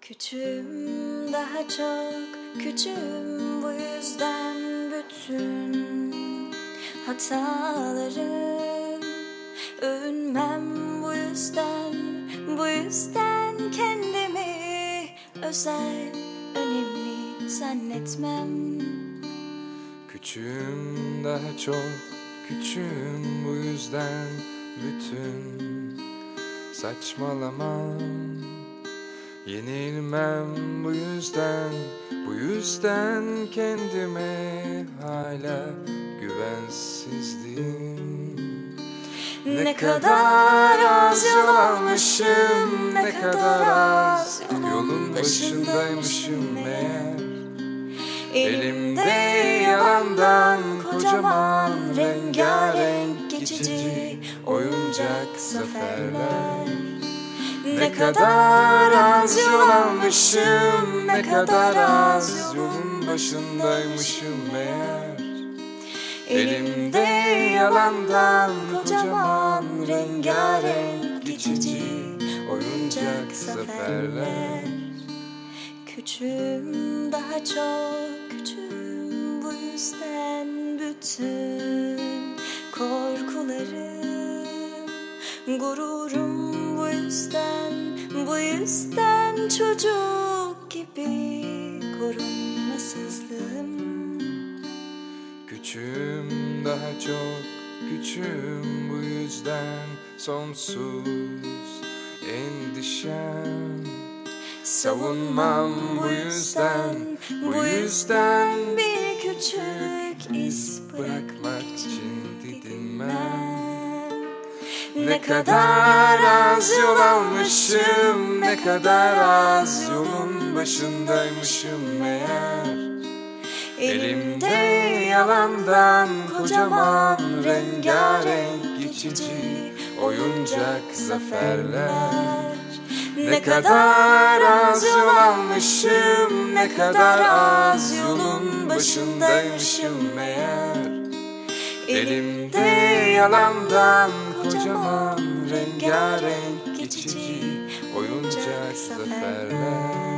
Küçüğüm daha çok küçüğüm bu yüzden bütün hatalarım. Övünmem bu yüzden bu yüzden kendimi özel önemli zannetmem Küçüğüm daha çok küçüğüm bu yüzden bütün saçmalamam. Yenilmem bu yüzden bu yüzden kendime hala güvensizdim Ne kadar az yol almışım Ne kadar az Yolun başındaymışım meğer. Elimde yalandan kocaman rengarenk geçici oyuncak zaferler. Ne kadar az yol almışım Ne kadar az yolun başındaymışım meğer. Elimde yalandan kocaman rengarenk geçici oyuncak zaferler. Küçüğüm daha çok küçüğüm bu yüzden bütün korkularım Gururum bu yüzden bu yüzden çocuk gibi korunmasızlığım. Küçüğüm daha çok küçüğüm bu yüzden sonsuz. Endişem Savunmam bu yüzden bu yüzden bir küçük iz bırakmak için didinmem Ne kadar az yol almışım ne kadar az yolun başındaymışım meğer. Elimde yalandan kocaman rengarenk geçici oyuncak zaferler. Ne kadar az yol almışım ne kadar az yolun başındaymışım meğer. Elimde yalandan kocaman rengarenk geçici oyuncak zaferler